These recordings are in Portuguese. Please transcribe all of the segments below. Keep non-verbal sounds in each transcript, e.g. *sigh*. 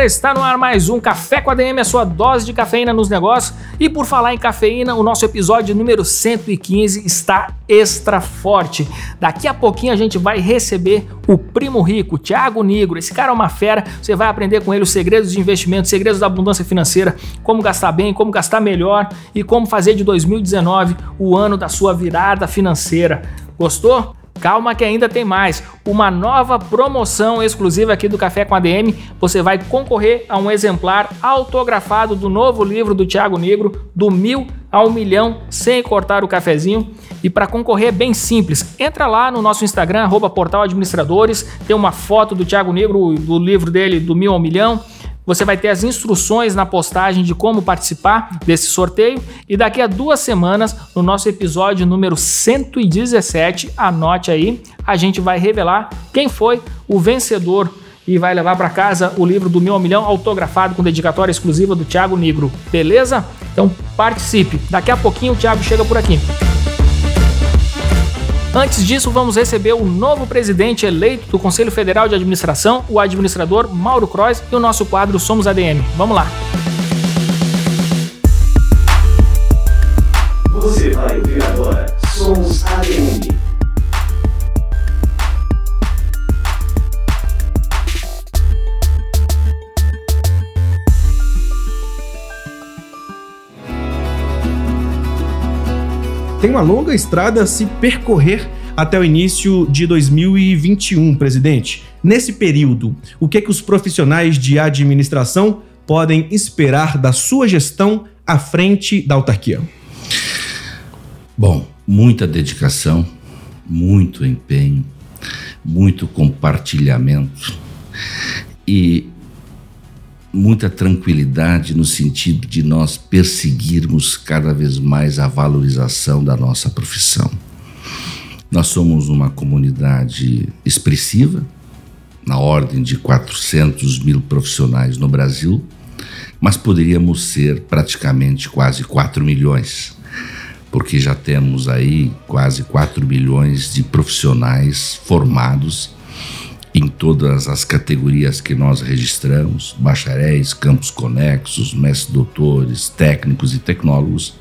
galera, está no ar mais um Café com a DM, a sua dose de cafeína nos negócios. E por falar em cafeína, o nosso episódio número 115 está extra forte. Daqui a pouquinho a gente vai receber o primo rico, Thiago Negro. Esse cara é uma fera, você vai aprender com ele os segredos de investimento, segredos da abundância financeira, como gastar bem, como gastar melhor e como fazer de 2019 o ano da sua virada financeira. Gostou? Calma que ainda tem mais. Uma nova promoção exclusiva aqui do Café com ADM. Você vai concorrer a um exemplar autografado do novo livro do Thiago Negro, do mil ao milhão, sem cortar o cafezinho. E para concorrer é bem simples. Entra lá no nosso Instagram, arroba Portal Administradores, tem uma foto do Thiago Negro, do livro dele, do mil ao milhão. Você vai ter as instruções na postagem de como participar desse sorteio e daqui a duas semanas, no nosso episódio número 117, anote aí, a gente vai revelar quem foi o vencedor e vai levar para casa o livro do Mil ao Milhão autografado com dedicatória exclusiva do Thiago Negro, beleza? Então participe. Daqui a pouquinho o Thiago chega por aqui. Antes disso, vamos receber o novo presidente eleito do Conselho Federal de Administração, o administrador Mauro Crois, e o nosso quadro Somos ADM. Vamos lá! Você vai ouvir agora Somos ADM. Tem uma longa estrada a se percorrer até o início de 2021, presidente. Nesse período, o que, é que os profissionais de administração podem esperar da sua gestão à frente da autarquia? Bom, muita dedicação, muito empenho, muito compartilhamento e muita tranquilidade no sentido de nós perseguirmos cada vez mais a valorização da nossa profissão. Nós somos uma comunidade expressiva, na ordem de 400 mil profissionais no Brasil, mas poderíamos ser praticamente quase 4 milhões, porque já temos aí quase 4 milhões de profissionais formados em todas as categorias que nós registramos, bacharéis, campos conexos, mestres doutores, técnicos e tecnólogos.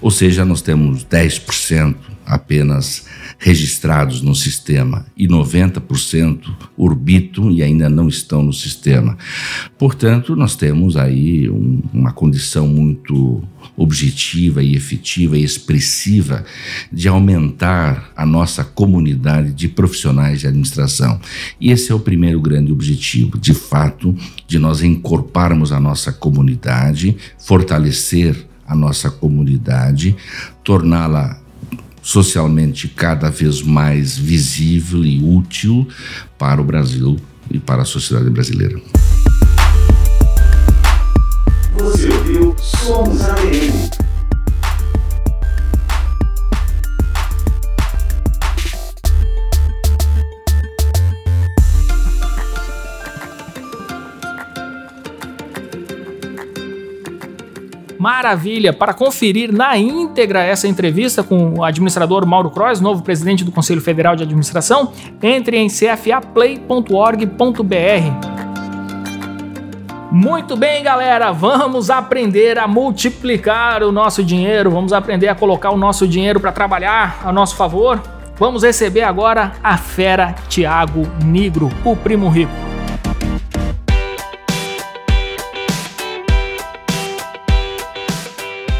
Ou seja, nós temos 10% apenas registrados no sistema e 90% orbitam e ainda não estão no sistema. Portanto, nós temos aí um, uma condição muito objetiva e efetiva e expressiva de aumentar a nossa comunidade de profissionais de administração. E esse é o primeiro grande objetivo, de fato, de nós encorparmos a nossa comunidade, fortalecer a nossa comunidade, torná-la socialmente cada vez mais visível e útil para o Brasil e para a sociedade brasileira. Somos ADM. Maravilha! Para conferir na íntegra essa entrevista com o administrador Mauro Crois, novo presidente do Conselho Federal de Administração, entre em cfaplay.org.br. Muito bem, galera, vamos aprender a multiplicar o nosso dinheiro, vamos aprender a colocar o nosso dinheiro para trabalhar a nosso favor. Vamos receber agora a fera Tiago Negro, o primo rico.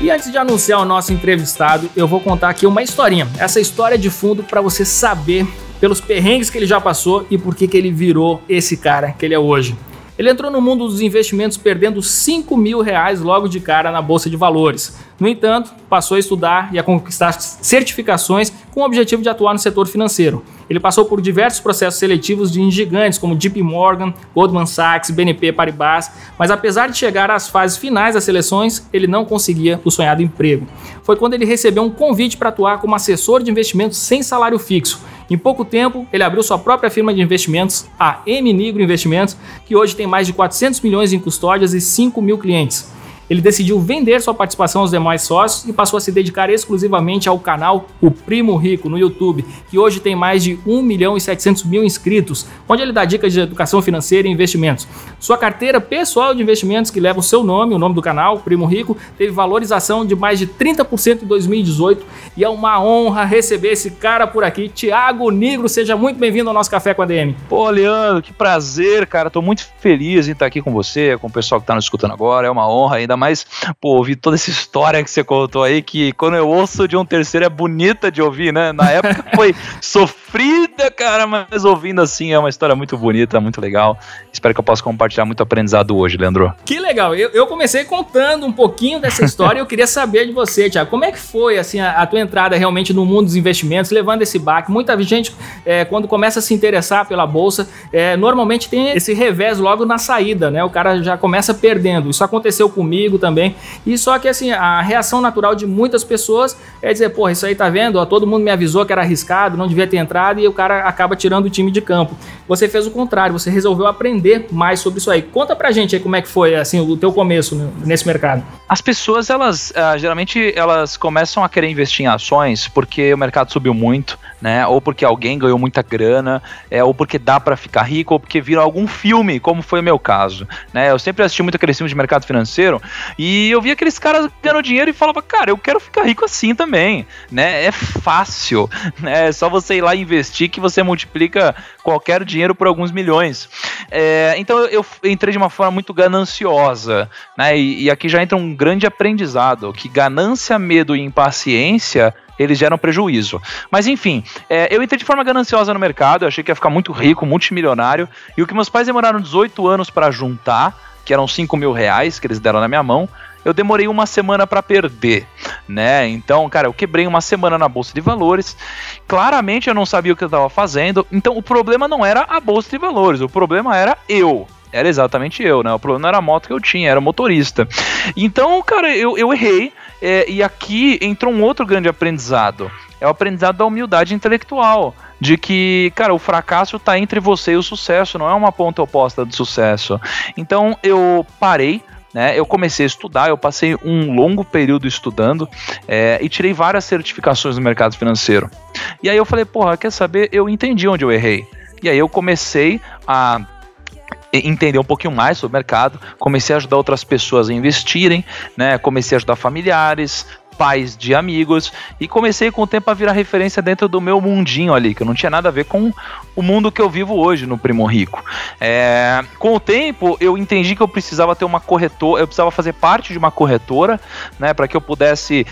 E antes de anunciar o nosso entrevistado, eu vou contar aqui uma historinha. Essa história de fundo para você saber pelos perrengues que ele já passou e por que, que ele virou esse cara que ele é hoje. Ele entrou no mundo dos investimentos perdendo 5 mil reais logo de cara na Bolsa de Valores. No entanto, passou a estudar e a conquistar certificações com o objetivo de atuar no setor financeiro. Ele passou por diversos processos seletivos de gigantes como JP Morgan, Goldman Sachs, BNP Paribas, mas apesar de chegar às fases finais das seleções, ele não conseguia o sonhado emprego. Foi quando ele recebeu um convite para atuar como assessor de investimentos sem salário fixo. Em pouco tempo, ele abriu sua própria firma de investimentos, a M Nigro Investimentos, que hoje tem mais de 400 milhões em custódias e 5 mil clientes ele decidiu vender sua participação aos demais sócios e passou a se dedicar exclusivamente ao canal O Primo Rico no YouTube, que hoje tem mais de 1 milhão e 700 mil inscritos, onde ele dá dicas de educação financeira e investimentos. Sua carteira pessoal de investimentos, que leva o seu nome, o nome do canal, Primo Rico, teve valorização de mais de 30% em 2018 e é uma honra receber esse cara por aqui, Tiago Negro. Seja muito bem-vindo ao nosso Café com a DM. Pô, Leandro, que prazer, cara. Tô muito feliz em estar aqui com você, com o pessoal que tá nos escutando agora. É uma honra ainda mais, pô, ouvir toda essa história que você contou aí, que quando eu ouço de um terceiro é bonita de ouvir, né? Na época foi *laughs* sofrida, cara, mas ouvindo assim é uma história muito bonita, muito legal. Espero que eu possa compartilhar muito aprendizado hoje, Leandro. Que legal. Eu, eu comecei contando um pouquinho dessa história e eu queria saber de você, Tiago. Como é que foi, assim, a, a, tua entrada realmente no mundo dos investimentos, levando esse baque? Muita gente, é, quando começa a se interessar pela bolsa, é, normalmente tem esse revés logo na saída, né? O cara já começa perdendo. Isso aconteceu comigo também. E só que assim, a reação natural de muitas pessoas é dizer, porra, isso aí tá vendo? Ó, todo mundo me avisou que era arriscado, não devia ter entrado e o cara acaba tirando o time de campo. Você fez o contrário, você resolveu aprender mais sobre isso aí. Conta pra gente aí como é que foi assim o teu começo nesse mercado. As pessoas, elas uh, geralmente elas começam a querer investir em ações porque o mercado subiu muito, né? Ou porque alguém ganhou muita grana, é, ou porque dá para ficar rico, ou porque viram algum filme, como foi o meu caso, né? Eu sempre assisti muito aquele filme de mercado financeiro e eu via aqueles caras ganhando dinheiro e falava, cara, eu quero ficar rico assim também, né? É fácil, *laughs* né? É só você ir lá investir que você multiplica qualquer dinheiro por alguns milhões. É, então eu entrei de uma forma muito gananciosa, né? E, e aqui já entra um grande aprendizado, que ganância, medo e impaciência eles geram prejuízo. Mas enfim, é, eu entrei de forma gananciosa no mercado, eu achei que ia ficar muito rico, multimilionário, e o que meus pais demoraram 18 anos para juntar, que eram 5 mil reais que eles deram na minha mão, eu demorei uma semana para perder, né? Então, cara, eu quebrei uma semana na bolsa de valores. Claramente eu não sabia o que eu estava fazendo. Então, o problema não era a bolsa de valores, o problema era eu. Era exatamente eu, né? O problema não era a moto que eu tinha, era o motorista. Então, cara, eu, eu errei. É, e aqui entrou um outro grande aprendizado. É o aprendizado da humildade intelectual. De que, cara, o fracasso está entre você e o sucesso, não é uma ponta oposta do sucesso. Então eu parei, né, eu comecei a estudar, eu passei um longo período estudando é, e tirei várias certificações no mercado financeiro. E aí eu falei, porra, quer saber? Eu entendi onde eu errei. E aí eu comecei a entender um pouquinho mais sobre o mercado, comecei a ajudar outras pessoas a investirem, né? Comecei a ajudar familiares, pais de amigos e comecei com o tempo a virar referência dentro do meu mundinho ali, que não tinha nada a ver com o mundo que eu vivo hoje no Primo Rico. É, com o tempo eu entendi que eu precisava ter uma corretora, eu precisava fazer parte de uma corretora, né, para que eu pudesse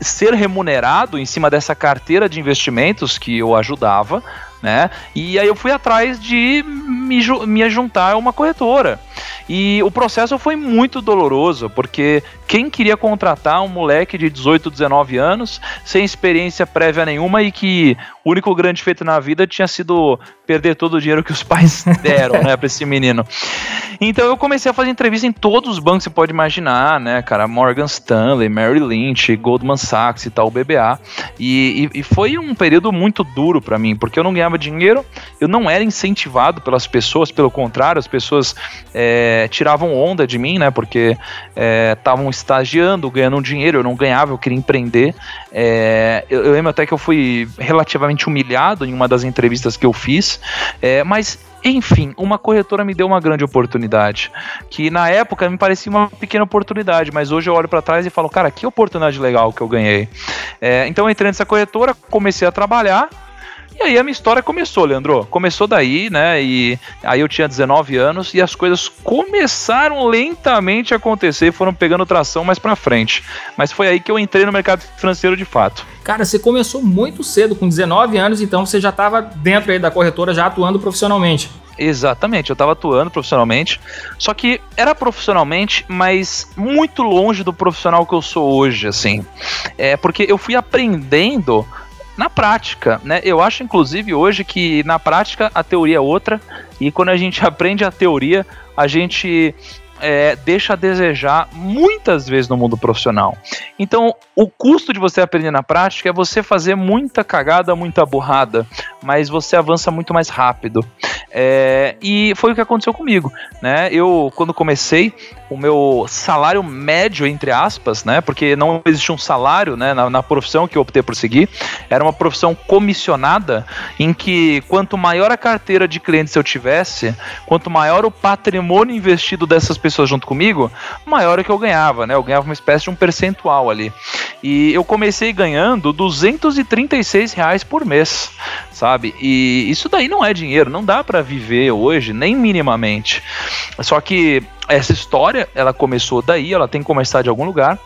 ser remunerado em cima dessa carteira de investimentos que eu ajudava, né? E aí eu fui atrás de me, me juntar a uma corretora. E o processo foi muito doloroso, porque quem queria contratar um moleque de 18, 19 anos, sem experiência prévia nenhuma e que o único grande feito na vida tinha sido perder todo o dinheiro que os pais *laughs* deram, né, para esse menino. Então eu comecei a fazer entrevista em todos os bancos que você pode imaginar, né, cara, Morgan Stanley, Mary Lynch, Goldman Sachs e tal, BBA. E, e, e foi um período muito duro para mim, porque eu não ganhava dinheiro, eu não era incentivado pelas pessoas, pelo contrário, as pessoas é, tiravam onda de mim, né, porque estavam é, estagiando, ganhando dinheiro, eu não ganhava, eu queria empreender. É, eu, eu, lembro até que eu fui relativamente humilhado em uma das entrevistas que eu fiz, mas enfim, uma corretora me deu uma grande oportunidade, que na época me parecia uma pequena oportunidade, mas hoje eu olho para trás e falo, cara, que oportunidade legal que eu ganhei. É, então eu entrei nessa corretora, comecei a trabalhar, e aí a minha história começou, Leandro. Começou daí, né? E aí eu tinha 19 anos e as coisas começaram lentamente a acontecer, foram pegando tração mais para frente. Mas foi aí que eu entrei no mercado financeiro de fato. Cara, você começou muito cedo, com 19 anos, então você já estava dentro aí da corretora, já atuando profissionalmente. Exatamente, eu estava atuando profissionalmente, só que era profissionalmente, mas muito longe do profissional que eu sou hoje, assim. É porque eu fui aprendendo na prática, né? Eu acho, inclusive, hoje que na prática a teoria é outra, e quando a gente *laughs* aprende a teoria, a gente é, deixa a desejar muitas vezes no mundo profissional. Então, o custo de você aprender na prática é você fazer muita cagada, muita burrada, mas você avança muito mais rápido. É, e foi o que aconteceu comigo, né? Eu, quando comecei, o meu salário médio, entre aspas, né? Porque não existia um salário né, na, na, profissão que eu optei por seguir. Era uma profissão comissionada em que quanto maior a carteira de clientes eu tivesse, quanto maior o patrimônio investido dessas pessoas junto comigo, maior é que eu ganhava, né? Eu ganhava uma espécie de um percentual ali. E eu comecei ganhando 236 reais por mês, sabe? E isso daí não é dinheiro, não dá para viver hoje, nem minimamente. Só que essa história, ela começou daí, ela tem que começar de algum lugar.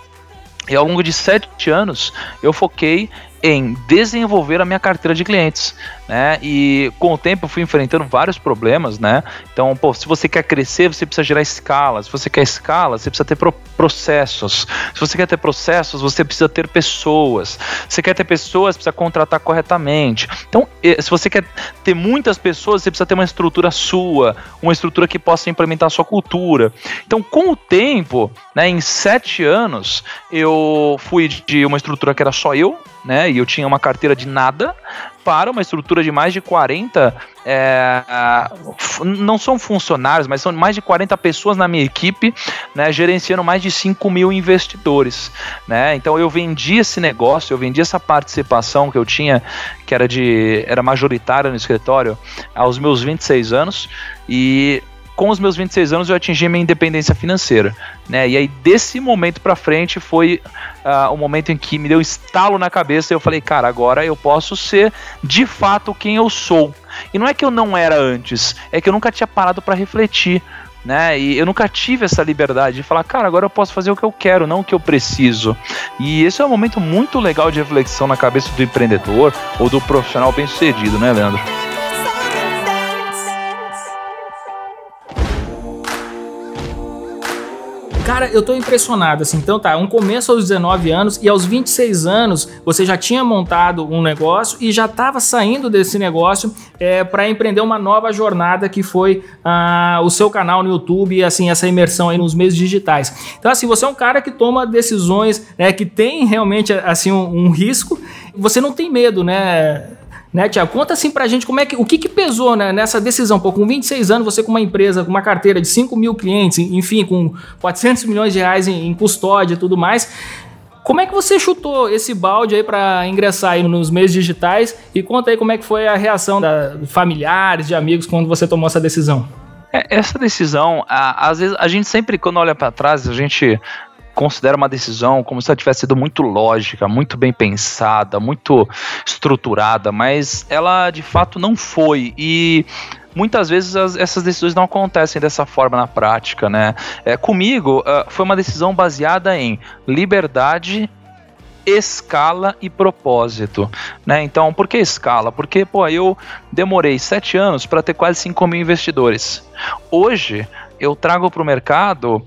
E ao longo de sete anos, eu foquei em desenvolver a minha carteira de clientes, né? E com o tempo eu fui enfrentando vários problemas, né? Então, pô, se você quer crescer, você precisa gerar escala. Se você quer escala, você precisa ter pro processos. Se você quer ter processos, você precisa ter pessoas. Se você quer ter pessoas, precisa contratar corretamente. Então, se você quer ter muitas pessoas, você precisa ter uma estrutura sua, uma estrutura que possa implementar a sua cultura. Então, com o tempo, né, em sete anos, eu fui de uma estrutura que era só eu, né? E eu tinha uma carteira de nada para uma estrutura de mais de 40. É, não são funcionários, mas são mais de 40 pessoas na minha equipe, né? Gerenciando mais de 5 mil investidores, né? Então eu vendi esse negócio, eu vendi essa participação que eu tinha, que era de era majoritária no escritório, aos meus 26 anos. E com os meus 26 anos eu atingi minha independência financeira, né? E aí desse momento para frente foi uh, o momento em que me deu um estalo na cabeça e eu falei, cara, agora eu posso ser de fato quem eu sou. E não é que eu não era antes, é que eu nunca tinha parado para refletir, né? E eu nunca tive essa liberdade de falar, cara, agora eu posso fazer o que eu quero, não o que eu preciso. E esse é um momento muito legal de reflexão na cabeça do empreendedor ou do profissional bem-sucedido, né, Leandro? Cara, eu tô impressionado, assim. Então tá, um começo aos 19 anos e aos 26 anos você já tinha montado um negócio e já estava saindo desse negócio é, para empreender uma nova jornada que foi ah, o seu canal no YouTube e assim, essa imersão aí nos meios digitais. Então, assim, você é um cara que toma decisões, né, que tem realmente assim um, um risco. Você não tem medo, né? Né, Tiago? Conta assim pra gente como é que, o que, que pesou né, nessa decisão. Pô, com 26 anos, você com uma empresa, com uma carteira de 5 mil clientes, enfim, com 400 milhões de reais em, em custódia e tudo mais. Como é que você chutou esse balde aí para ingressar aí nos meios digitais? E conta aí como é que foi a reação de familiares, de amigos, quando você tomou essa decisão. É, essa decisão, às vezes a gente sempre, quando olha para trás, a gente considera uma decisão como se ela tivesse sido muito lógica, muito bem pensada, muito estruturada, mas ela de fato não foi. E muitas vezes as, essas decisões não acontecem dessa forma na prática, né? É, comigo, uh, foi uma decisão baseada em liberdade escala e propósito, né? Então, por que escala? Porque, pô, eu demorei sete anos para ter quase 5 mil investidores. Hoje, eu trago para o mercado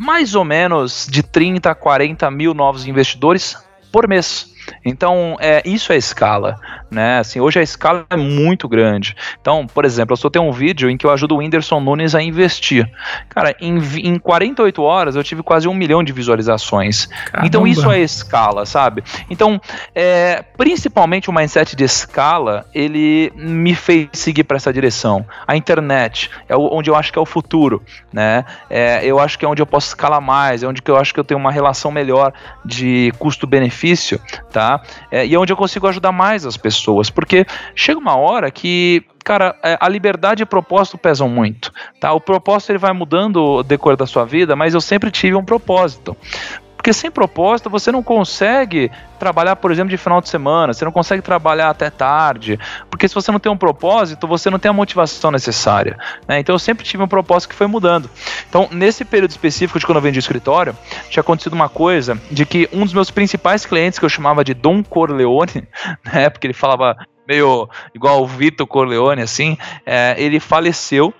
mais ou menos de 30 a 40 mil novos investidores por mês. Então, é, isso é escala, né? Assim, hoje a escala é muito grande. Então, por exemplo, eu só tenho um vídeo em que eu ajudo o Whindersson Nunes a investir. Cara, em, em 48 horas eu tive quase um milhão de visualizações. Caramba. Então, isso é escala, sabe? Então, é, principalmente o mindset de escala, ele me fez seguir para essa direção. A internet é onde eu acho que é o futuro, né? É, eu acho que é onde eu posso escalar mais, é onde eu acho que eu tenho uma relação melhor de custo-benefício, tá? É, e é onde eu consigo ajudar mais as pessoas, porque chega uma hora que cara, é, a liberdade e o propósito pesam muito, tá? O propósito ele vai mudando o decorrer da sua vida, mas eu sempre tive um propósito. Porque sem propósito você não consegue trabalhar, por exemplo, de final de semana, você não consegue trabalhar até tarde, porque se você não tem um propósito, você não tem a motivação necessária. Né? Então eu sempre tive um propósito que foi mudando. Então, nesse período específico de quando eu vendi o escritório, tinha acontecido uma coisa de que um dos meus principais clientes, que eu chamava de Dom Corleone, *laughs* né, porque ele falava meio igual o Vitor Corleone, assim, é, ele faleceu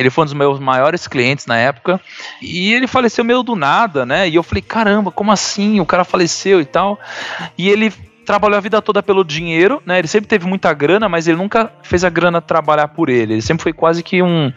ele foi um dos meus maiores clientes na época. E ele faleceu meio do nada, né? E eu falei, caramba, como assim? O cara faleceu e tal. E ele trabalhou a vida toda pelo dinheiro, né? Ele sempre teve muita grana, mas ele nunca fez a grana trabalhar por ele. Ele sempre foi quase que um.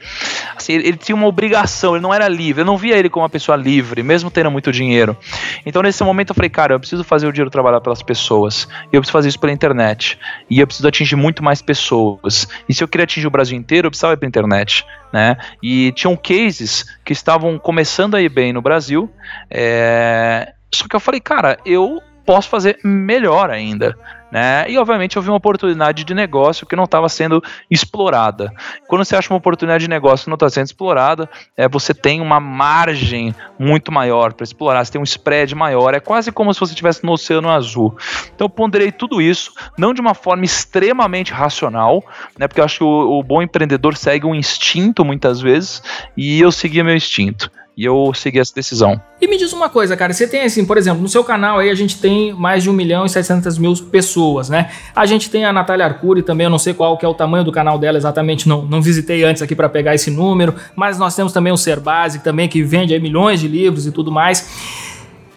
Assim, ele, ele, tinha uma obrigação, ele não era livre. Eu não via ele como uma pessoa livre, mesmo tendo muito dinheiro. Então, nesse momento, eu falei, cara, eu preciso fazer o dinheiro trabalhar pelas pessoas. E eu preciso fazer isso pela internet. E eu preciso atingir muito mais pessoas. E se eu queria atingir o Brasil inteiro, eu precisava ir pela internet. Né? E tinham cases que estavam começando a ir bem no Brasil. É... Só que eu falei, cara, eu posso fazer melhor ainda. Né? E obviamente vi uma oportunidade de negócio que não estava sendo explorada. Quando você acha uma oportunidade de negócio que não está sendo explorada, é, você tem uma margem muito maior para explorar, você tem um spread maior, é quase como se você estivesse no Oceano Azul. Então eu ponderei tudo isso, não de uma forma extremamente racional, né? Porque eu acho que o, o bom empreendedor segue um instinto muitas vezes, e eu seguia meu instinto. E eu segui essa decisão. E me diz uma coisa, cara, você tem assim, por exemplo, no seu canal aí a gente tem mais de 1 milhão e 700 mil pessoas, né? A gente tem a Natália Arcuri também, eu não sei qual que é o tamanho do canal dela exatamente, não, não visitei antes aqui para pegar esse número, mas nós temos também o Ser Base também, que vende aí milhões de livros e tudo mais.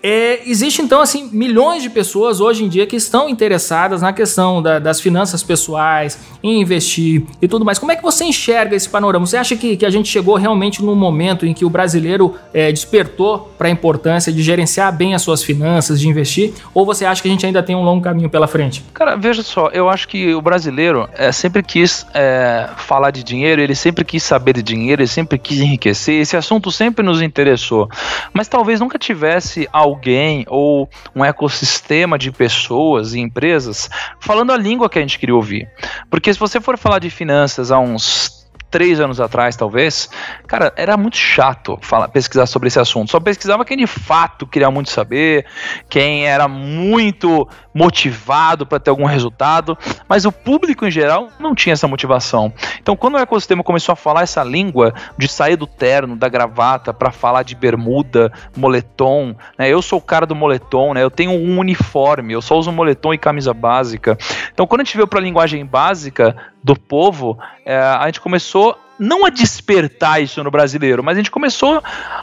É, existe então assim milhões de pessoas hoje em dia que estão interessadas na questão da, das finanças pessoais, em investir e tudo mais. Como é que você enxerga esse panorama? Você acha que, que a gente chegou realmente num momento em que o brasileiro é, despertou para a importância de gerenciar bem as suas finanças, de investir? Ou você acha que a gente ainda tem um longo caminho pela frente? Cara, veja só, eu acho que o brasileiro é, sempre quis é, falar de dinheiro, ele sempre quis saber de dinheiro, ele sempre quis enriquecer. Esse assunto sempre nos interessou, mas talvez nunca tivesse alguém ou um ecossistema de pessoas e empresas falando a língua que a gente queria ouvir. Porque se você for falar de finanças há uns três anos atrás, talvez, cara, era muito chato falar, pesquisar sobre esse assunto. Só pesquisava quem de fato queria muito saber, quem era muito motivado para ter algum resultado, mas o público em geral não tinha essa motivação. Então, quando o ecossistema começou a falar essa língua de sair do terno, da gravata, para falar de bermuda, moletom, né? Eu sou o cara do moletom, né? Eu tenho um uniforme, eu só uso moletom e camisa básica. Então, quando a gente veio para a linguagem básica do povo, é, a gente começou não a despertar isso no brasileiro, mas a gente começou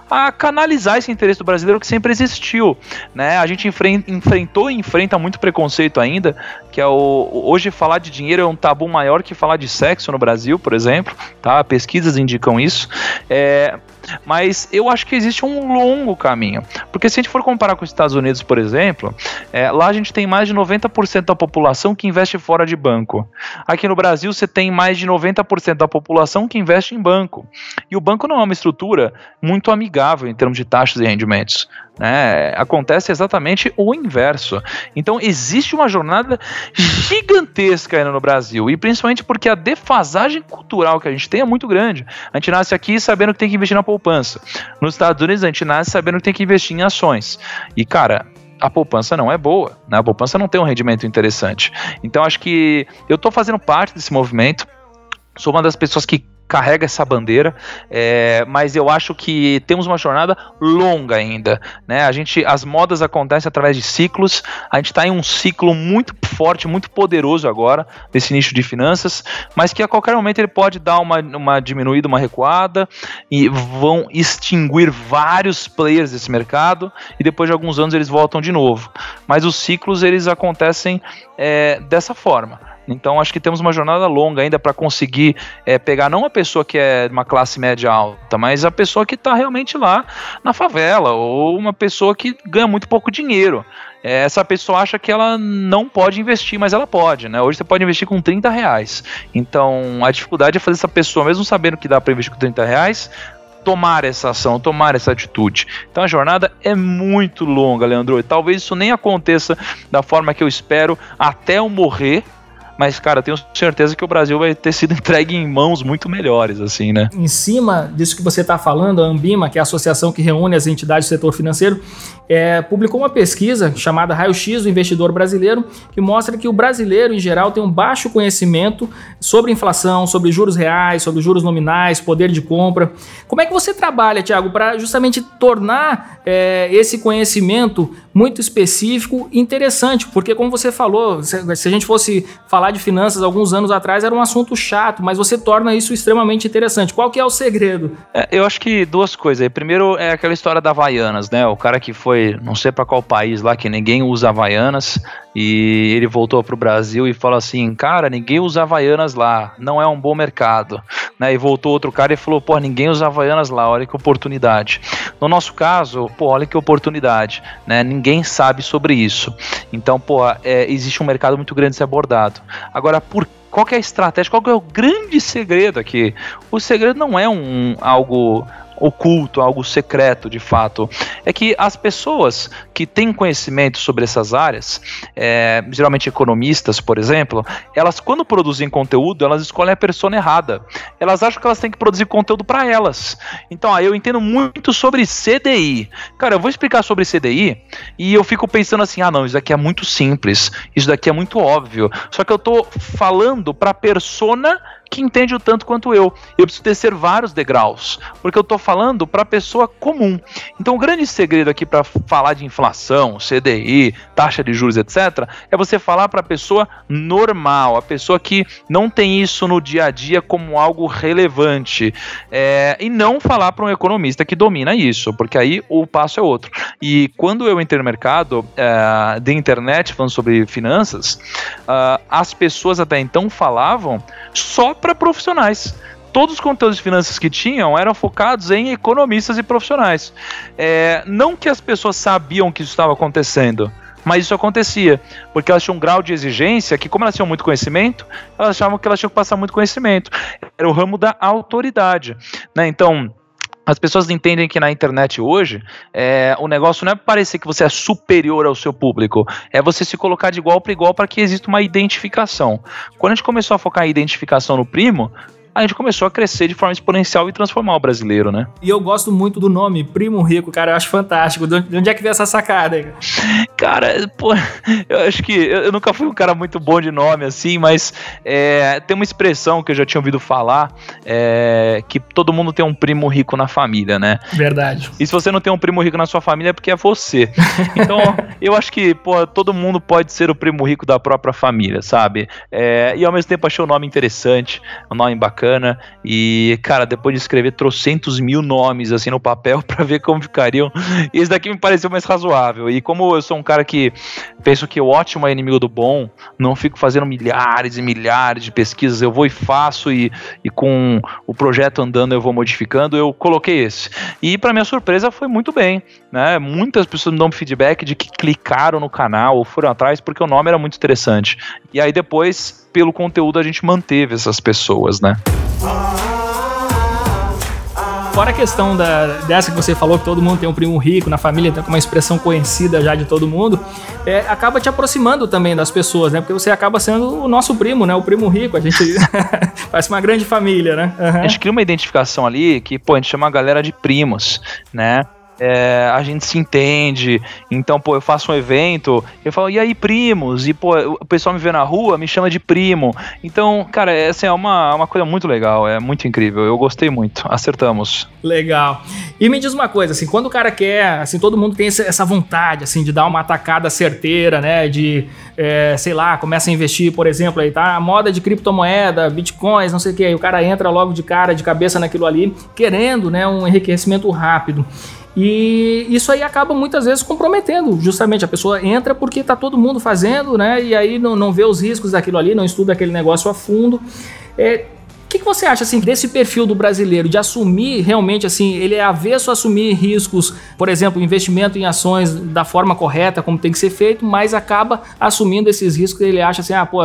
a canalizar esse interesse do brasileiro que sempre existiu, né? A gente enfrentou e enfrenta muito preconceito ainda, que é o hoje falar de dinheiro é um tabu maior que falar de sexo no Brasil, por exemplo, tá? Pesquisas indicam isso. É, mas eu acho que existe um longo caminho. Porque se a gente for comparar com os Estados Unidos, por exemplo, é, lá a gente tem mais de 90% da população que investe fora de banco. Aqui no Brasil você tem mais de 90% da população que investe em banco. E o banco não é uma estrutura muito amigável em termos de taxas e rendimentos. Né? Acontece exatamente o inverso. Então existe uma jornada gigantesca ainda no Brasil, e principalmente porque a defasagem cultural que a gente tem é muito grande. A gente nasce aqui sabendo que tem que investir na poupança. Nos Estados Unidos a gente nasce sabendo que tem que investir em ações. E cara, a poupança não é boa, né? A poupança não tem um rendimento interessante. Então acho que eu estou fazendo parte desse movimento. Sou uma das pessoas que carrega essa bandeira, é, mas eu acho que temos uma jornada longa ainda, né? A gente, as modas acontecem através de ciclos. A gente está em um ciclo muito forte, muito poderoso agora desse nicho de finanças, mas que a qualquer momento ele pode dar uma, uma diminuída, uma recuada e vão extinguir vários players desse mercado e depois de alguns anos eles voltam de novo. Mas os ciclos eles acontecem é, dessa forma. Então acho que temos uma jornada longa ainda para conseguir é, pegar não a pessoa que é de uma classe média alta, mas a pessoa que está realmente lá na favela ou uma pessoa que ganha muito pouco dinheiro. É, essa pessoa acha que ela não pode investir, mas ela pode, né? Hoje você pode investir com 30 reais. Então a dificuldade é fazer essa pessoa, mesmo sabendo que dá para investir com 30 reais, tomar essa ação, tomar essa atitude. Então a jornada é muito longa, Leandro. E talvez isso nem aconteça da forma que eu espero até eu morrer mas, cara, tenho certeza que o Brasil vai ter sido *laughs* entregue em mãos muito melhores, assim, né? Em cima disso que você está falando, a Ambima, que é a associação que reúne as entidades do setor financeiro, é, publicou uma pesquisa chamada Raio-X do Investidor Brasileiro, que mostra que o brasileiro, em geral, tem um baixo conhecimento sobre inflação, sobre juros reais, sobre juros nominais, poder de compra. Como é que você trabalha, Tiago, para justamente tornar é, esse conhecimento muito específico interessante? Porque, como você falou, se, se a gente fosse falar de finanças alguns anos atrás era um assunto chato, mas você torna isso extremamente interessante. Qual que é o segredo? É, eu acho que duas coisas. Primeiro é aquela história da Havaianas, né? O cara que foi, não sei para qual país lá, que ninguém usa Havaianas, e ele voltou pro Brasil e falou assim, cara, ninguém usa Havaianas lá, não é um bom mercado. Né? E voltou outro cara e falou, pô, ninguém usa Havaianas lá, olha que oportunidade. No nosso caso, pô, olha que oportunidade, né? Ninguém sabe sobre isso. Então, pô, é, existe um mercado muito grande a ser abordado. Agora, por qual é a estratégia? Qual é o grande segredo aqui? O segredo não é um algo oculto, algo secreto de fato. É que as pessoas que têm conhecimento sobre essas áreas, é, geralmente economistas, por exemplo, elas quando produzem conteúdo, elas escolhem a persona errada. Elas acham que elas têm que produzir conteúdo para elas. Então, aí eu entendo muito sobre CDI. Cara, eu vou explicar sobre CDI e eu fico pensando assim: ah, não, isso daqui é muito simples, isso daqui é muito óbvio. Só que eu tô falando para persona que entende o tanto quanto eu. Eu preciso descer vários degraus, porque eu estou falando para a pessoa comum. Então, o grande segredo aqui para falar de inflação, CDI, taxa de juros, etc., é você falar para a pessoa normal, a pessoa que não tem isso no dia a dia como algo relevante, é, e não falar para um economista que domina isso, porque aí o passo é outro. E quando eu entrei no mercado é, de internet falando sobre finanças, uh, as pessoas até então falavam só para profissionais todos os conteúdos de finanças que tinham eram focados em economistas e profissionais. É, não que as pessoas sabiam que isso estava acontecendo, mas isso acontecia, porque elas tinham um grau de exigência que, como elas tinham muito conhecimento, elas achavam que elas tinham que passar muito conhecimento. Era o ramo da autoridade. Né? Então. As pessoas entendem que na internet hoje é, o negócio não é parecer que você é superior ao seu público, é você se colocar de igual para igual para que exista uma identificação. Quando a gente começou a focar em identificação no primo, a gente começou a crescer de forma exponencial e transformar o brasileiro, né? E eu gosto muito do nome, Primo Rico, cara, eu acho fantástico. De onde é que veio essa sacada aí? Cara, pô, eu acho que eu nunca fui um cara muito bom de nome assim, mas é, tem uma expressão que eu já tinha ouvido falar, é, que todo mundo tem um primo rico na família, né? Verdade. E se você não tem um primo rico na sua família é porque é você. *laughs* Então, eu acho que, pô, todo mundo pode ser o primo rico da própria família, sabe? É, e ao mesmo tempo achei o nome interessante, um nome bacana bacana. E, cara, depois de escrever trocentos mil nomes assim no papel *laughs* para ver como ficariam, esse daqui me pareceu mais razoável. E como eu sou um cara que penso que o ótimo é inimigo do bom, não fico fazendo milhares e milhares de pesquisas, eu vou e faço e, e com o projeto andando eu vou modificando, eu coloquei esse. E para minha surpresa foi muito bem, né? Muitas pessoas me dão feedback de que clicaram no canal ou foram atrás porque o nome era muito interessante. E aí depois pelo conteúdo a gente manteve essas pessoas, né? Fora a questão da, dessa que você falou, que todo mundo tem um primo rico na família, então uma expressão conhecida já de todo mundo, é, acaba te aproximando também das pessoas, né? Porque você acaba sendo o nosso primo, né? O primo rico, a gente *laughs* faz uma grande família, né? Uhum. A gente cria uma identificação ali que, pô, a gente chama a galera de primos, né? É, a gente se entende. Então, pô, eu faço um evento, eu falo, e aí, primos? E, pô, o pessoal me vê na rua, me chama de primo. Então, cara, essa é, assim, é uma, uma coisa muito legal, é muito incrível. Eu gostei muito, acertamos. Legal. E me diz uma coisa, assim, quando o cara quer, assim, todo mundo tem essa vontade, assim, de dar uma atacada certeira, né? De, é, sei lá, começa a investir, por exemplo, aí tá a moda de criptomoeda, bitcoins, não sei o que, aí o cara entra logo de cara, de cabeça naquilo ali, querendo, né, um enriquecimento rápido. E isso aí acaba muitas vezes comprometendo, justamente a pessoa entra porque está todo mundo fazendo, né? E aí não, não vê os riscos daquilo ali, não estuda aquele negócio a fundo. É, que, que você acha assim desse perfil do brasileiro de assumir realmente assim, ele é avesso a assumir riscos, por exemplo, investimento em ações da forma correta, como tem que ser feito, mas acaba assumindo esses riscos ele acha assim, ah, pô,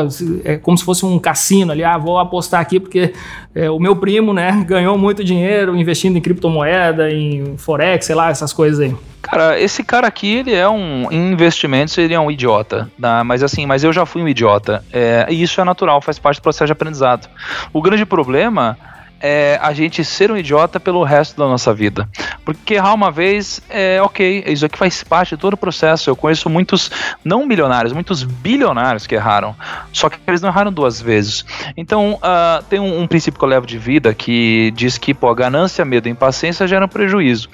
é como se fosse um cassino ali, ah, vou apostar aqui porque é, o meu primo, né, *laughs* ganhou muito dinheiro investindo em criptomoeda, em forex, sei lá, essas coisas aí. Cara, esse cara aqui, ele é um. Em investimentos, ele é um idiota. Né? Mas assim, mas eu já fui um idiota. É, e isso é natural, faz parte do processo de aprendizado. O grande problema é a gente ser um idiota pelo resto da nossa vida. Porque errar uma vez é ok, isso aqui faz parte de todo o processo. Eu conheço muitos, não milionários, muitos bilionários que erraram. Só que eles não erraram duas vezes. Então, uh, tem um, um, princípio que eu levo de vida que diz que pô, ganância, medo e impaciência geram prejuízo.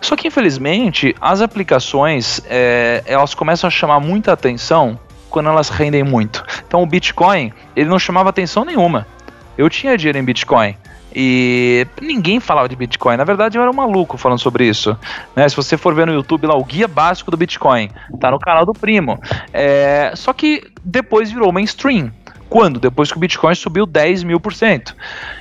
Só que, infelizmente, as aplicações é, elas começam a chamar muita atenção quando elas rendem muito. Então o Bitcoin, ele não chamava atenção nenhuma. Eu tinha dinheiro em Bitcoin. E ninguém falava de Bitcoin. Na verdade, eu era um maluco falando sobre isso. Né? Se você for ver no YouTube lá, o guia básico do Bitcoin, tá no canal do primo. É... Só que depois virou mainstream. Quando? Depois que o Bitcoin subiu 10 mil por cento.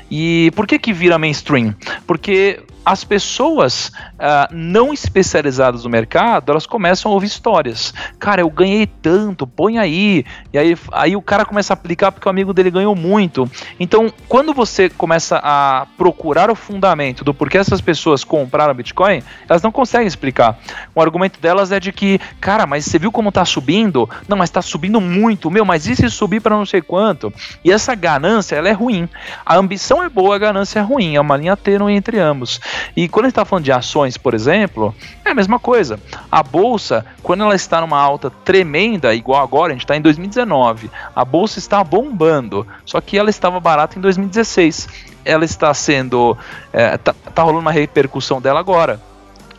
E por que que vira mainstream? Porque as pessoas uh, não especializadas no mercado, elas começam a ouvir histórias. Cara, eu ganhei tanto, põe aí. E aí, aí o cara começa a aplicar porque o amigo dele ganhou muito. Então, quando você começa a procurar o fundamento do porquê essas pessoas compraram Bitcoin, elas não conseguem explicar. O argumento delas é de que, cara, mas você viu como tá subindo? Não, mas tá subindo muito. Meu, mas e se subir para não sei quanto? E essa ganância, ela é ruim. A ambição é boa, a ganância é ruim. É uma linha tênue entre ambos. E quando a gente está falando de ações, por exemplo, é a mesma coisa. A bolsa, quando ela está numa alta tremenda, igual agora, a gente está em 2019, a bolsa está bombando, só que ela estava barata em 2016. Ela está sendo. É, tá, tá rolando uma repercussão dela agora.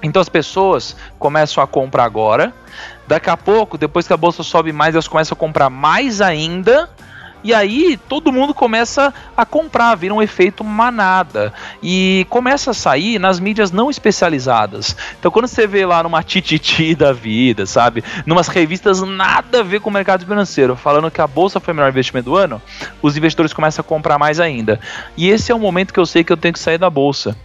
Então as pessoas começam a comprar agora. Daqui a pouco, depois que a bolsa sobe mais, elas começam a comprar mais ainda. E aí todo mundo começa a comprar, vira um efeito manada. E começa a sair nas mídias não especializadas. Então quando você vê lá numa tititi da vida, sabe? Numas revistas nada a ver com o mercado financeiro, falando que a bolsa foi o melhor investimento do ano, os investidores começam a comprar mais ainda. E esse é o momento que eu sei que eu tenho que sair da bolsa.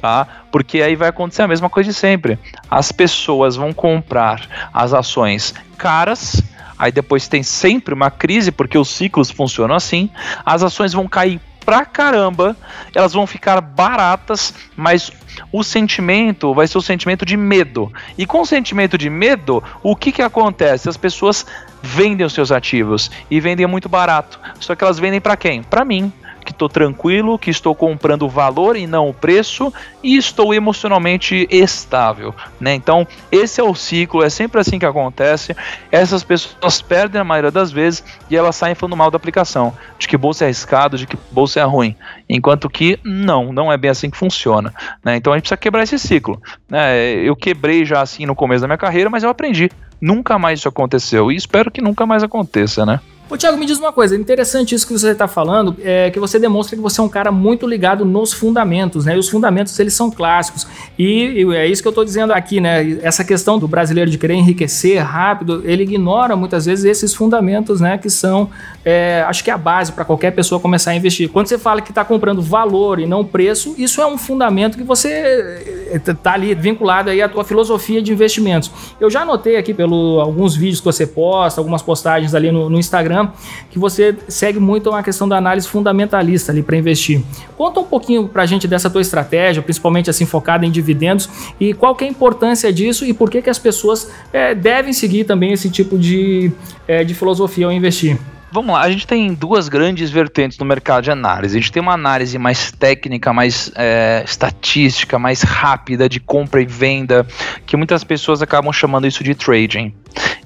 Tá? Porque aí vai acontecer a mesma coisa de sempre. As pessoas vão comprar as ações caras Aí depois tem sempre uma crise, porque os ciclos funcionam assim. As ações vão cair pra caramba, elas vão ficar baratas, mas o sentimento vai ser o sentimento de medo. E com o sentimento de medo, o que, que acontece? As pessoas vendem os seus ativos e vendem muito barato. Só que elas vendem para quem? Para mim que estou tranquilo, que estou comprando o valor e não o preço e estou emocionalmente estável, né? Então, esse é o ciclo, é sempre assim que acontece. Essas pessoas perdem a maioria das vezes e elas saem falando mal da aplicação, de que bolsa é arriscado, de que bolsa é ruim, enquanto que não, não é bem assim que funciona, né? Então a gente precisa quebrar esse ciclo, né? Eu quebrei já assim no começo da minha carreira, mas eu aprendi. Nunca mais isso aconteceu e espero que nunca mais aconteça, né? Ô, Thiago, me diz uma coisa, interessante isso que você está falando, é que você demonstra que você é um cara muito ligado nos fundamentos, né? E os fundamentos, eles são clássicos. E, e é isso que eu estou dizendo aqui, né? Essa questão do brasileiro de querer enriquecer rápido, ele ignora muitas vezes esses fundamentos, né? Que são, é, acho que é a base para qualquer pessoa começar a investir. Quando você fala que está comprando valor e não preço, isso é um fundamento que você está ali vinculado aí à tua filosofia de investimentos. Eu já notei aqui pelo alguns vídeos que você posta, algumas postagens ali no, no Instagram, que você segue muito uma questão da análise fundamentalista ali para investir. Conta um pouquinho para a gente dessa tua estratégia, principalmente assim focada em dividendos e qual que é a importância disso e por que, que as pessoas é, devem seguir também esse tipo de, é, de filosofia ao investir. Vamos lá, a gente tem duas grandes vertentes no mercado de análise. A gente tem uma análise mais técnica, mais é, estatística, mais rápida de compra e venda, que muitas pessoas acabam chamando isso de trading.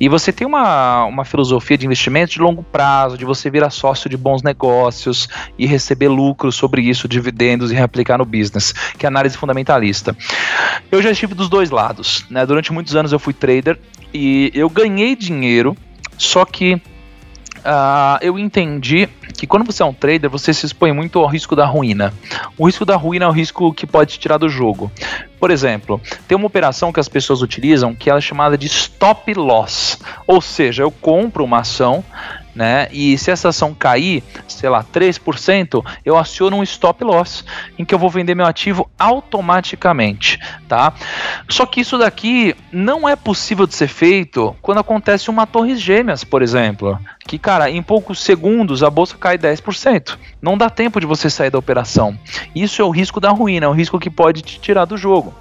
E você tem uma, uma filosofia de investimento de longo prazo, de você virar sócio de bons negócios e receber lucros sobre isso, dividendos e reaplicar no business, que é análise fundamentalista. Eu já estive dos dois lados. Né? Durante muitos anos eu fui trader e eu ganhei dinheiro, só que uh, eu entendi que quando você é um trader, você se expõe muito ao risco da ruína. O risco da ruína é o risco que pode te tirar do jogo. Por exemplo, tem uma operação que as pessoas utilizam que é chamada de stop loss. Ou seja, eu compro uma ação né? E se essa ação cair, sei lá, 3%, eu aciono um stop loss, em que eu vou vender meu ativo automaticamente, tá? Só que isso daqui não é possível de ser feito quando acontece uma torre gêmeas, por exemplo, que, cara, em poucos segundos a bolsa cai 10%. Não dá tempo de você sair da operação. Isso é o risco da ruína, é o risco que pode te tirar do jogo.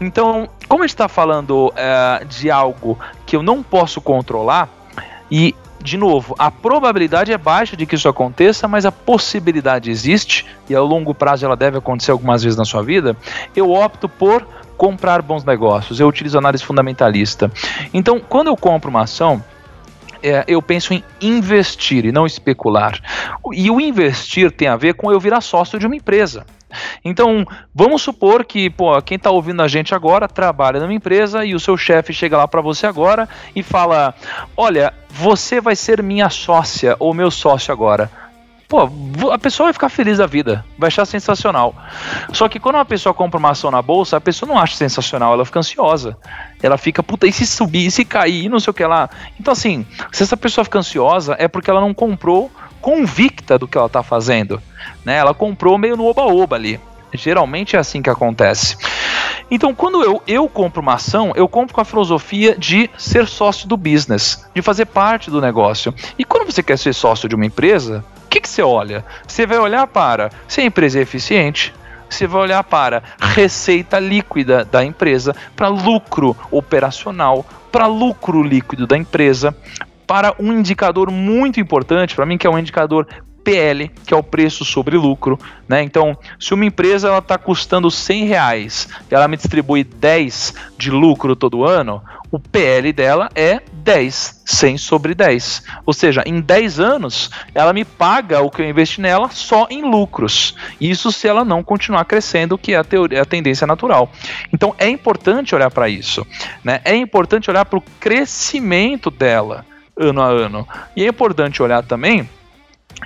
Então, como a gente está falando é, de algo que eu não posso controlar, e de novo, a probabilidade é baixa de que isso aconteça, mas a possibilidade existe e a longo prazo ela deve acontecer algumas vezes na sua vida. Eu opto por comprar bons negócios. Eu utilizo análise fundamentalista. Então, quando eu compro uma ação, é, eu penso em investir e não especular. E o investir tem a ver com eu virar sócio de uma empresa. Então, vamos supor que, pô, quem está ouvindo a gente agora trabalha numa empresa e o seu chefe chega lá para você agora e fala: "Olha, você vai ser minha sócia ou meu sócio agora" pô, a pessoa vai ficar feliz da vida, vai achar sensacional. Só que quando uma pessoa compra uma ação na bolsa, a pessoa não acha sensacional, ela fica ansiosa. Ela fica, puta, e se subir, e se cair, não sei o que lá. Então, assim, se essa pessoa fica ansiosa, é porque ela não comprou convicta do que ela tá fazendo. Né? Ela comprou meio no oba-oba ali. Geralmente é assim que acontece. Então, quando eu, eu compro uma ação, eu compro com a filosofia de ser sócio do business, de fazer parte do negócio. E quando você quer ser sócio de uma empresa, que, que você olha? Você vai olhar para se a empresa é eficiente, você vai olhar para receita líquida da empresa, para lucro operacional, para lucro líquido da empresa, para um indicador muito importante para mim que é um indicador PL, que é o preço sobre lucro, né? Então, se uma empresa está custando 100 reais e ela me distribui 10 de lucro todo ano, o PL dela é 10, 100 sobre 10. Ou seja, em 10 anos, ela me paga o que eu investi nela só em lucros. Isso se ela não continuar crescendo, que é a, teoria, a tendência natural. Então, é importante olhar para isso. Né? É importante olhar para o crescimento dela ano a ano. E é importante olhar também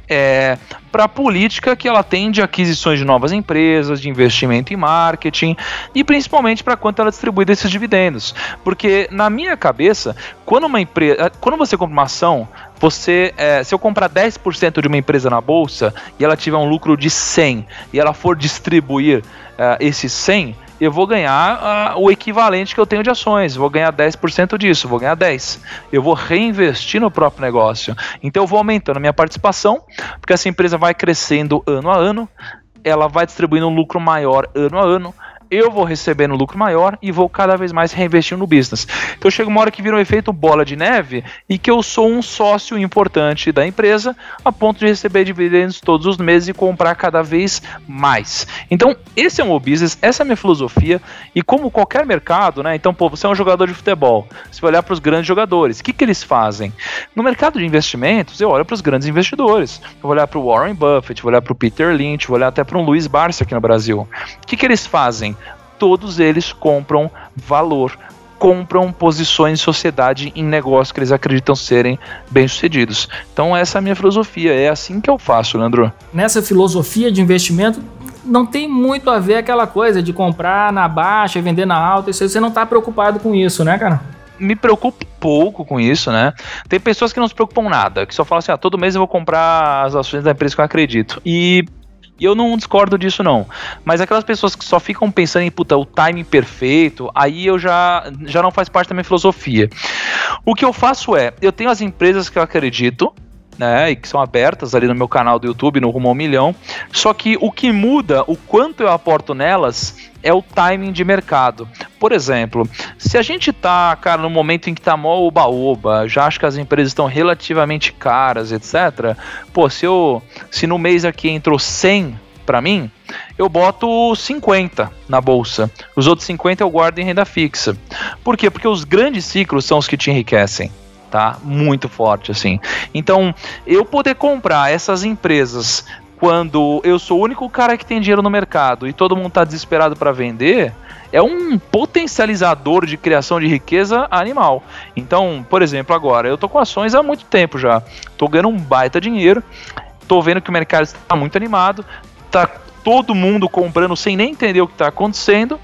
é, para a política que ela tem de aquisições de novas empresas, de investimento em marketing e principalmente para quanto ela distribui desses dividendos. Porque na minha cabeça, quando uma empresa, quando você compra uma ação, você, é, se eu comprar 10% de uma empresa na bolsa e ela tiver um lucro de 100 e ela for distribuir uh, esses 100, eu vou ganhar uh, o equivalente que eu tenho de ações. Vou ganhar 10% disso, vou ganhar 10. Eu vou reinvestir no próprio negócio. Então eu vou aumentando minha participação, porque essa empresa vai crescendo ano a ano, ela vai distribuindo um lucro maior ano a ano eu vou recebendo lucro maior e vou cada vez mais reinvestindo no business. Então chega uma hora que vira um efeito bola de neve e que eu sou um sócio importante da empresa a ponto de receber dividendos todos os meses e comprar cada vez mais. Então, esse é o meu business, essa é a minha filosofia e como qualquer mercado, né? Então, pô, você é um jogador de futebol, vai olhar para os grandes jogadores, o que, que eles fazem? No mercado de investimentos, eu olho para os grandes investidores. Eu vou olhar para o Warren Buffett, vou olhar para o Peter Lynch, vou olhar até para um Luiz Barça aqui no Brasil. O que, que eles fazem? Todos eles compram valor, compram posições em sociedade em negócios que eles acreditam serem bem-sucedidos. Então essa é a minha filosofia, é assim que eu faço, Leandro. Nessa filosofia de investimento não tem muito a ver aquela coisa de comprar na baixa e vender na alta, isso você não está preocupado com isso, né, cara? me preocupo pouco com isso, né? Tem pessoas que não se preocupam nada, que só falam assim: ah, todo mês eu vou comprar as ações da empresa que eu acredito. E e eu não discordo disso, não. Mas aquelas pessoas que só ficam pensando em, puta, o timing perfeito, aí eu já, já não faz parte da minha filosofia. O que eu faço é, eu tenho as empresas que eu acredito, né, e que são abertas ali no meu canal do YouTube, no Rumo ao Milhão. Só que o que muda, o quanto eu aporto nelas, é o timing de mercado. Por exemplo, se a gente tá, cara, no momento em que tá mó oba-oba, já acho que as empresas estão relativamente caras, etc. Pô, se eu, se no mês aqui entrou 100 para mim, eu boto 50 na bolsa. Os outros 50 eu guardo em renda fixa. Por quê? Porque os grandes ciclos são os que te enriquecem tá? Muito forte, assim. Então, eu poder comprar essas empresas quando eu sou o único cara que tem dinheiro no mercado e todo mundo tá desesperado para vender, é um potencializador de criação de riqueza animal. Então, por exemplo, agora, eu tô com ações há muito tempo já. Tô ganhando um baita dinheiro. Tô vendo que o mercado está muito animado. Tá todo mundo comprando sem nem entender o que está acontecendo.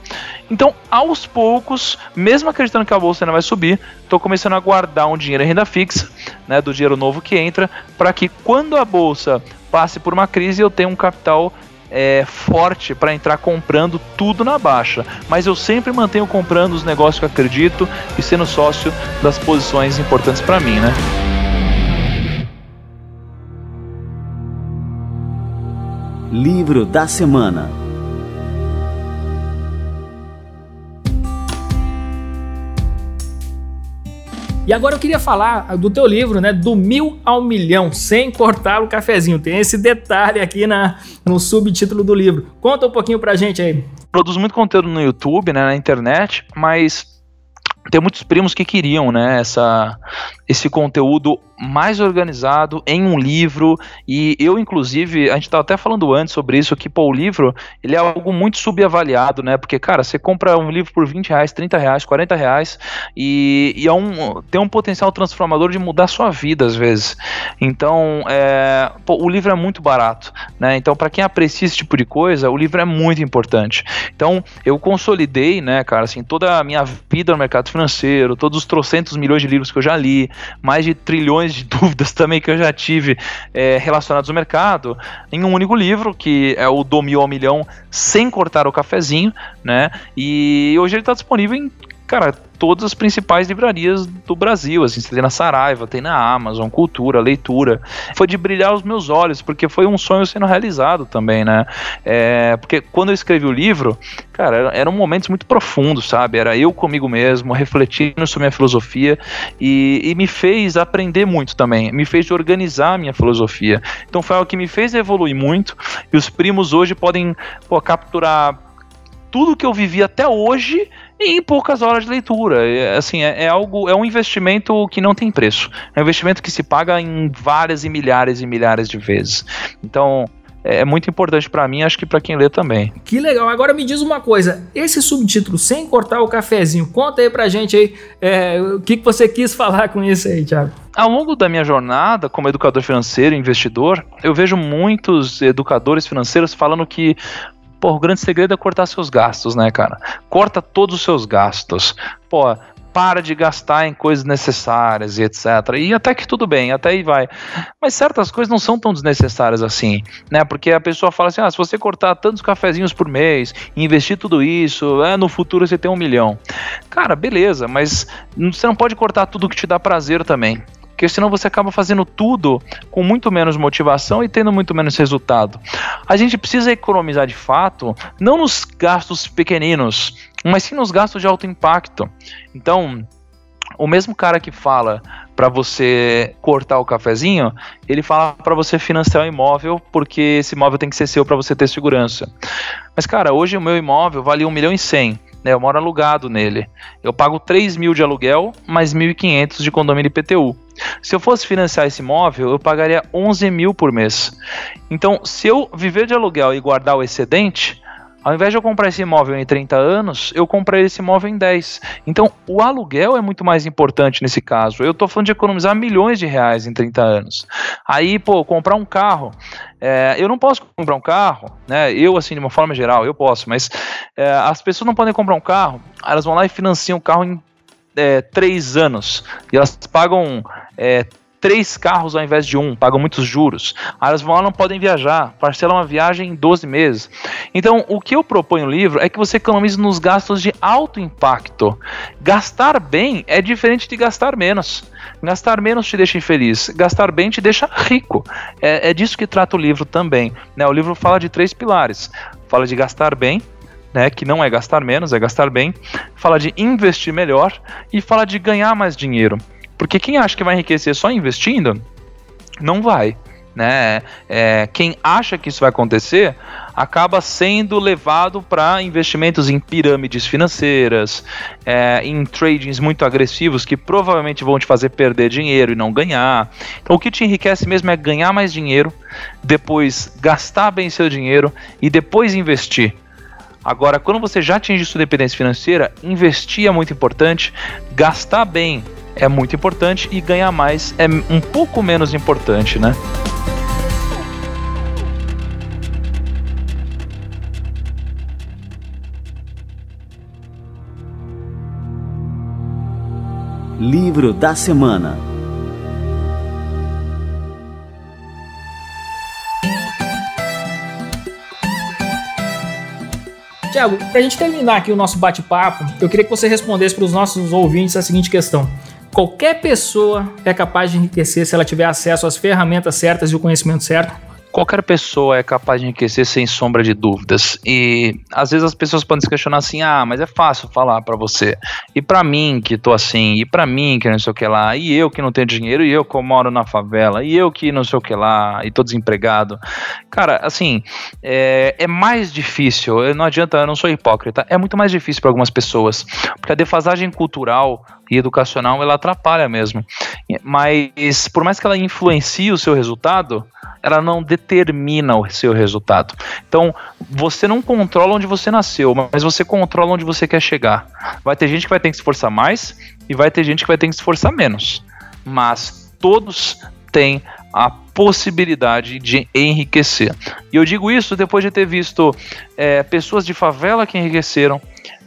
Então, aos poucos, mesmo acreditando que a bolsa ainda vai subir, estou começando a guardar um dinheiro em renda fixa, né, do dinheiro novo que entra, para que quando a bolsa passe por uma crise, eu tenha um capital é, forte para entrar comprando tudo na baixa. Mas eu sempre mantenho comprando os negócios que acredito e sendo sócio das posições importantes para mim, né? Livro da Semana E agora eu queria falar do teu livro, né? Do mil ao milhão, sem cortar o cafezinho. Tem esse detalhe aqui na, no subtítulo do livro. Conta um pouquinho pra gente aí. Produzo muito conteúdo no YouTube, né, na internet, mas tem muitos primos que queriam, né, essa, esse conteúdo mais organizado em um livro. E eu inclusive a gente estava até falando antes sobre isso que pô, o livro ele é algo muito subavaliado né? Porque cara você compra um livro por 20 reais 30 reais 40 reais e, e é um, tem um potencial transformador de mudar sua vida às vezes. Então é, pô, o livro é muito barato né? Então para quem aprecia esse tipo de coisa o livro é muito importante. Então eu consolidei né cara assim toda a minha vida no mercado financeiro todos os trocentos milhões de livros que eu já li mais de trilhões de *laughs* dúvidas também que eu já tive é, relacionados ao mercado, em um único livro, que é o Do Mil ao Milhão, sem cortar o cafezinho, né? E hoje ele está disponível em cara, todas as principais livrarias do Brasil, assim, tem na Saraiva, tem na Amazon, Cultura, Leitura. Foi de brilhar os meus olhos, porque foi um sonho sendo realizado também, né? É, porque quando eu escrevi o livro, cara, eram momentos muito profundos, sabe? Era eu comigo mesmo, refletindo sobre minha filosofia e, e me fez aprender muito também, me fez organizar a minha filosofia. Então foi algo que me fez evoluir muito e os primos hoje podem pô, capturar tudo que eu vivi até hoje em poucas horas de leitura. É, assim, é, é, algo, é um investimento que não tem preço. É um investimento que se paga em várias e milhares e milhares de vezes. Então, é, é muito importante para mim, acho que para quem lê também. Que legal. Agora me diz uma coisa, esse subtítulo sem cortar o cafezinho, conta aí pra gente aí é, o que, que você quis falar com isso aí, Thiago. Ao longo da minha jornada como educador financeiro e investidor, eu vejo muitos educadores financeiros falando que Pô, o grande segredo é cortar seus gastos, né, cara? Corta todos os seus gastos. Pô, para de gastar em coisas necessárias e etc. E até que tudo bem, até aí vai. Mas certas coisas não são tão desnecessárias assim, né? Porque a pessoa fala assim: ah, se você cortar tantos cafezinhos por mês, investir tudo isso, é, no futuro você tem um milhão. Cara, beleza, mas você não pode cortar tudo que te dá prazer também porque senão você acaba fazendo tudo com muito menos motivação e tendo muito menos resultado. A gente precisa economizar de fato, não nos gastos pequeninos, mas sim nos gastos de alto impacto. Então, o mesmo cara que fala para você cortar o cafezinho, ele fala para você financiar o imóvel porque esse imóvel tem que ser seu para você ter segurança. Mas cara, hoje o meu imóvel vale 1 milhão e 100 né, eu moro alugado nele. Eu pago 3 mil de aluguel, mais 1.500 de condomínio IPTU. Se eu fosse financiar esse imóvel, eu pagaria 11 mil por mês. Então, se eu viver de aluguel e guardar o excedente, ao invés de eu comprar esse imóvel em 30 anos, eu comprei esse imóvel em 10. Então, o aluguel é muito mais importante nesse caso. Eu estou falando de economizar milhões de reais em 30 anos. Aí, pô, comprar um carro. É, eu não posso comprar um carro, né? Eu, assim, de uma forma geral, eu posso, mas é, as pessoas não podem comprar um carro, elas vão lá e financiam o carro em é, três anos. E elas pagam é, três carros ao invés de um, pagam muitos juros. Elas vão lá não podem viajar, parcelam uma viagem em 12 meses. Então, o que eu proponho no livro é que você economize nos gastos de alto impacto. Gastar bem é diferente de gastar menos. Gastar menos te deixa infeliz, gastar bem te deixa rico. É, é disso que trata o livro também. Né? O livro fala de três pilares: fala de gastar bem, né, que não é gastar menos, é gastar bem, fala de investir melhor e fala de ganhar mais dinheiro. Porque quem acha que vai enriquecer só investindo, não vai. Né? É, quem acha que isso vai acontecer acaba sendo levado para investimentos em pirâmides financeiras, é, em tradings muito agressivos que provavelmente vão te fazer perder dinheiro e não ganhar. Então, o que te enriquece mesmo é ganhar mais dinheiro, depois gastar bem seu dinheiro e depois investir. Agora, quando você já atinge sua dependência financeira, investir é muito importante, gastar bem é muito importante e ganhar mais é um pouco menos importante, né? Livro da Semana Tiago, para a gente terminar aqui o nosso bate-papo, eu queria que você respondesse para os nossos ouvintes a seguinte questão: Qualquer pessoa é capaz de enriquecer se ela tiver acesso às ferramentas certas e o conhecimento certo. Qualquer pessoa é capaz de enriquecer sem sombra de dúvidas. E às vezes as pessoas podem se questionar assim: ah, mas é fácil falar para você. E para mim que tô assim, e para mim que não sei o que lá, e eu que não tenho dinheiro, e eu que moro na favela, e eu que não sei o que lá, e tô desempregado. Cara, assim, é, é mais difícil, não adianta, eu não sou hipócrita, é muito mais difícil para algumas pessoas, porque a defasagem cultural e educacional, ela atrapalha mesmo. Mas por mais que ela influencie o seu resultado, ela não determina o seu resultado. Então, você não controla onde você nasceu, mas você controla onde você quer chegar. Vai ter gente que vai ter que se esforçar mais e vai ter gente que vai ter que se esforçar menos. Mas todos têm a possibilidade de enriquecer. E eu digo isso depois de ter visto é, pessoas de favela que enriqueceram,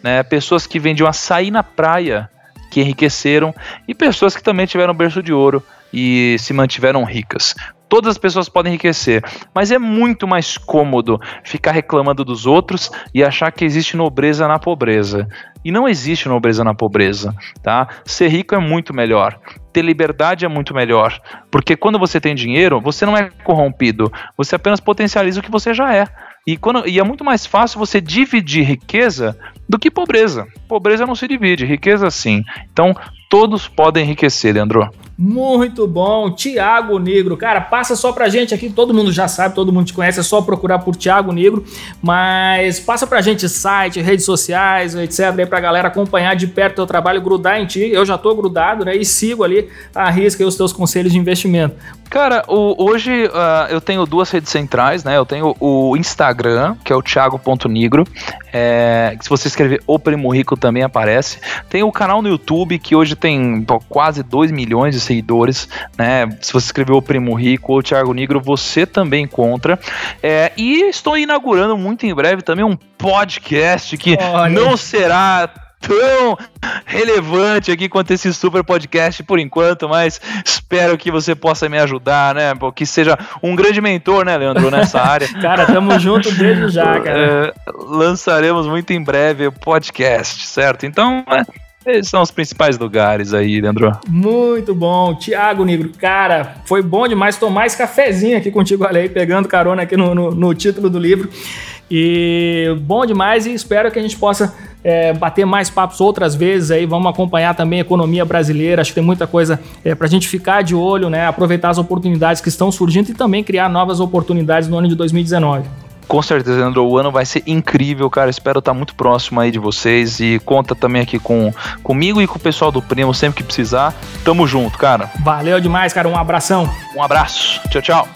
né, pessoas que vendiam açaí na praia que enriqueceram e pessoas que também tiveram berço de ouro e se mantiveram ricas. Todas as pessoas podem enriquecer, mas é muito mais cômodo ficar reclamando dos outros e achar que existe nobreza na pobreza. E não existe nobreza na pobreza, tá? Ser rico é muito melhor. Ter liberdade é muito melhor. Porque quando você tem dinheiro, você não é corrompido. Você apenas potencializa o que você já é. E, quando, e é muito mais fácil você dividir riqueza do que pobreza. Pobreza não se divide, riqueza sim. Então, todos podem enriquecer, Leandro. Muito bom, Tiago Negro. Cara, passa só pra gente aqui, todo mundo já sabe, todo mundo te conhece, é só procurar por Tiago Negro, mas passa pra gente site, redes sociais, etc, aí pra galera acompanhar de perto o teu trabalho, grudar em ti. Eu já tô grudado, né, e sigo ali, arrisca os teus conselhos de investimento. Cara, o, hoje uh, eu tenho duas redes centrais, né? Eu tenho o Instagram, que é o thiago.nigro. É, se você escrever O Primo Rico também aparece. Tem o canal no YouTube, que hoje tem pô, quase 2 milhões de seguidores, né? Se você escrever O Primo Rico ou Thiago Negro, você também encontra. É, e estou inaugurando muito em breve também um podcast que Olha. não será tão relevante aqui quanto esse super podcast por enquanto, mas espero que você possa me ajudar, né? Que seja um grande mentor, né, Leandro, nessa *laughs* área. cara, tamo junto desde já, *laughs* cara. É, lançaremos muito em breve o podcast, certo? Então, é, esses são os principais lugares aí, Leandro. Muito bom. Tiago Negro, cara, foi bom demais tomar esse cafezinho aqui contigo, olha aí, pegando carona aqui no, no, no título do livro. E bom demais e espero que a gente possa é, bater mais papos outras vezes aí. Vamos acompanhar também a economia brasileira. Acho que tem muita coisa é, para a gente ficar de olho, né? Aproveitar as oportunidades que estão surgindo e também criar novas oportunidades no ano de 2019. Com certeza, Leandro, o ano vai ser incrível, cara. Espero estar muito próximo aí de vocês e conta também aqui com comigo e com o pessoal do Primo sempre que precisar. Tamo junto, cara. Valeu demais, cara. Um abração. Um abraço. Tchau, tchau.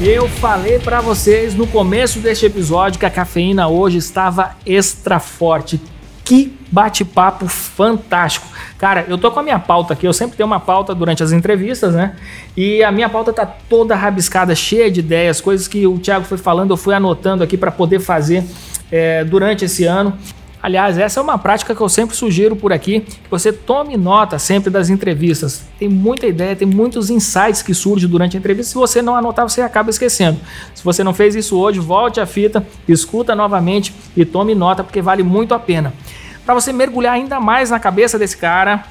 Eu falei para vocês no começo deste episódio que a cafeína hoje estava extra forte. Que bate-papo fantástico. Cara, eu tô com a minha pauta aqui, eu sempre tenho uma pauta durante as entrevistas, né? E a minha pauta tá toda rabiscada, cheia de ideias, coisas que o Thiago foi falando, eu fui anotando aqui para poder fazer é, durante esse ano. Aliás, essa é uma prática que eu sempre sugiro por aqui, que você tome nota sempre das entrevistas. Tem muita ideia, tem muitos insights que surgem durante a entrevista. Se você não anotar, você acaba esquecendo. Se você não fez isso hoje, volte a fita, escuta novamente e tome nota, porque vale muito a pena. Para você mergulhar ainda mais na cabeça desse cara,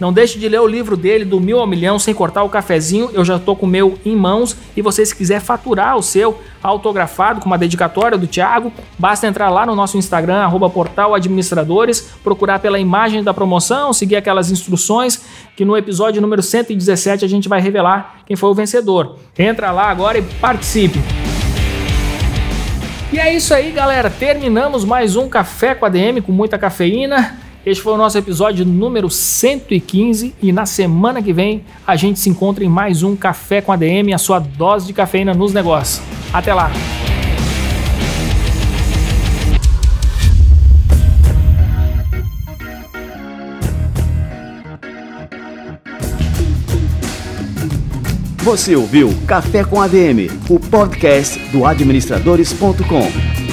não deixe de ler o livro dele, do Mil ao Milhão, sem cortar o cafezinho. Eu já estou com o meu em mãos. E você, se quiser faturar o seu autografado com uma dedicatória do Thiago, basta entrar lá no nosso Instagram, arroba portal administradores, procurar pela imagem da promoção, seguir aquelas instruções que no episódio número 117 a gente vai revelar quem foi o vencedor. Entra lá agora e participe. E é isso aí, galera. Terminamos mais um Café com a DM com muita cafeína. Este foi o nosso episódio número 115 e na semana que vem a gente se encontra em mais um Café com a DM, a sua dose de cafeína nos negócios. Até lá! Você ouviu Café com ADM, o podcast do administradores.com.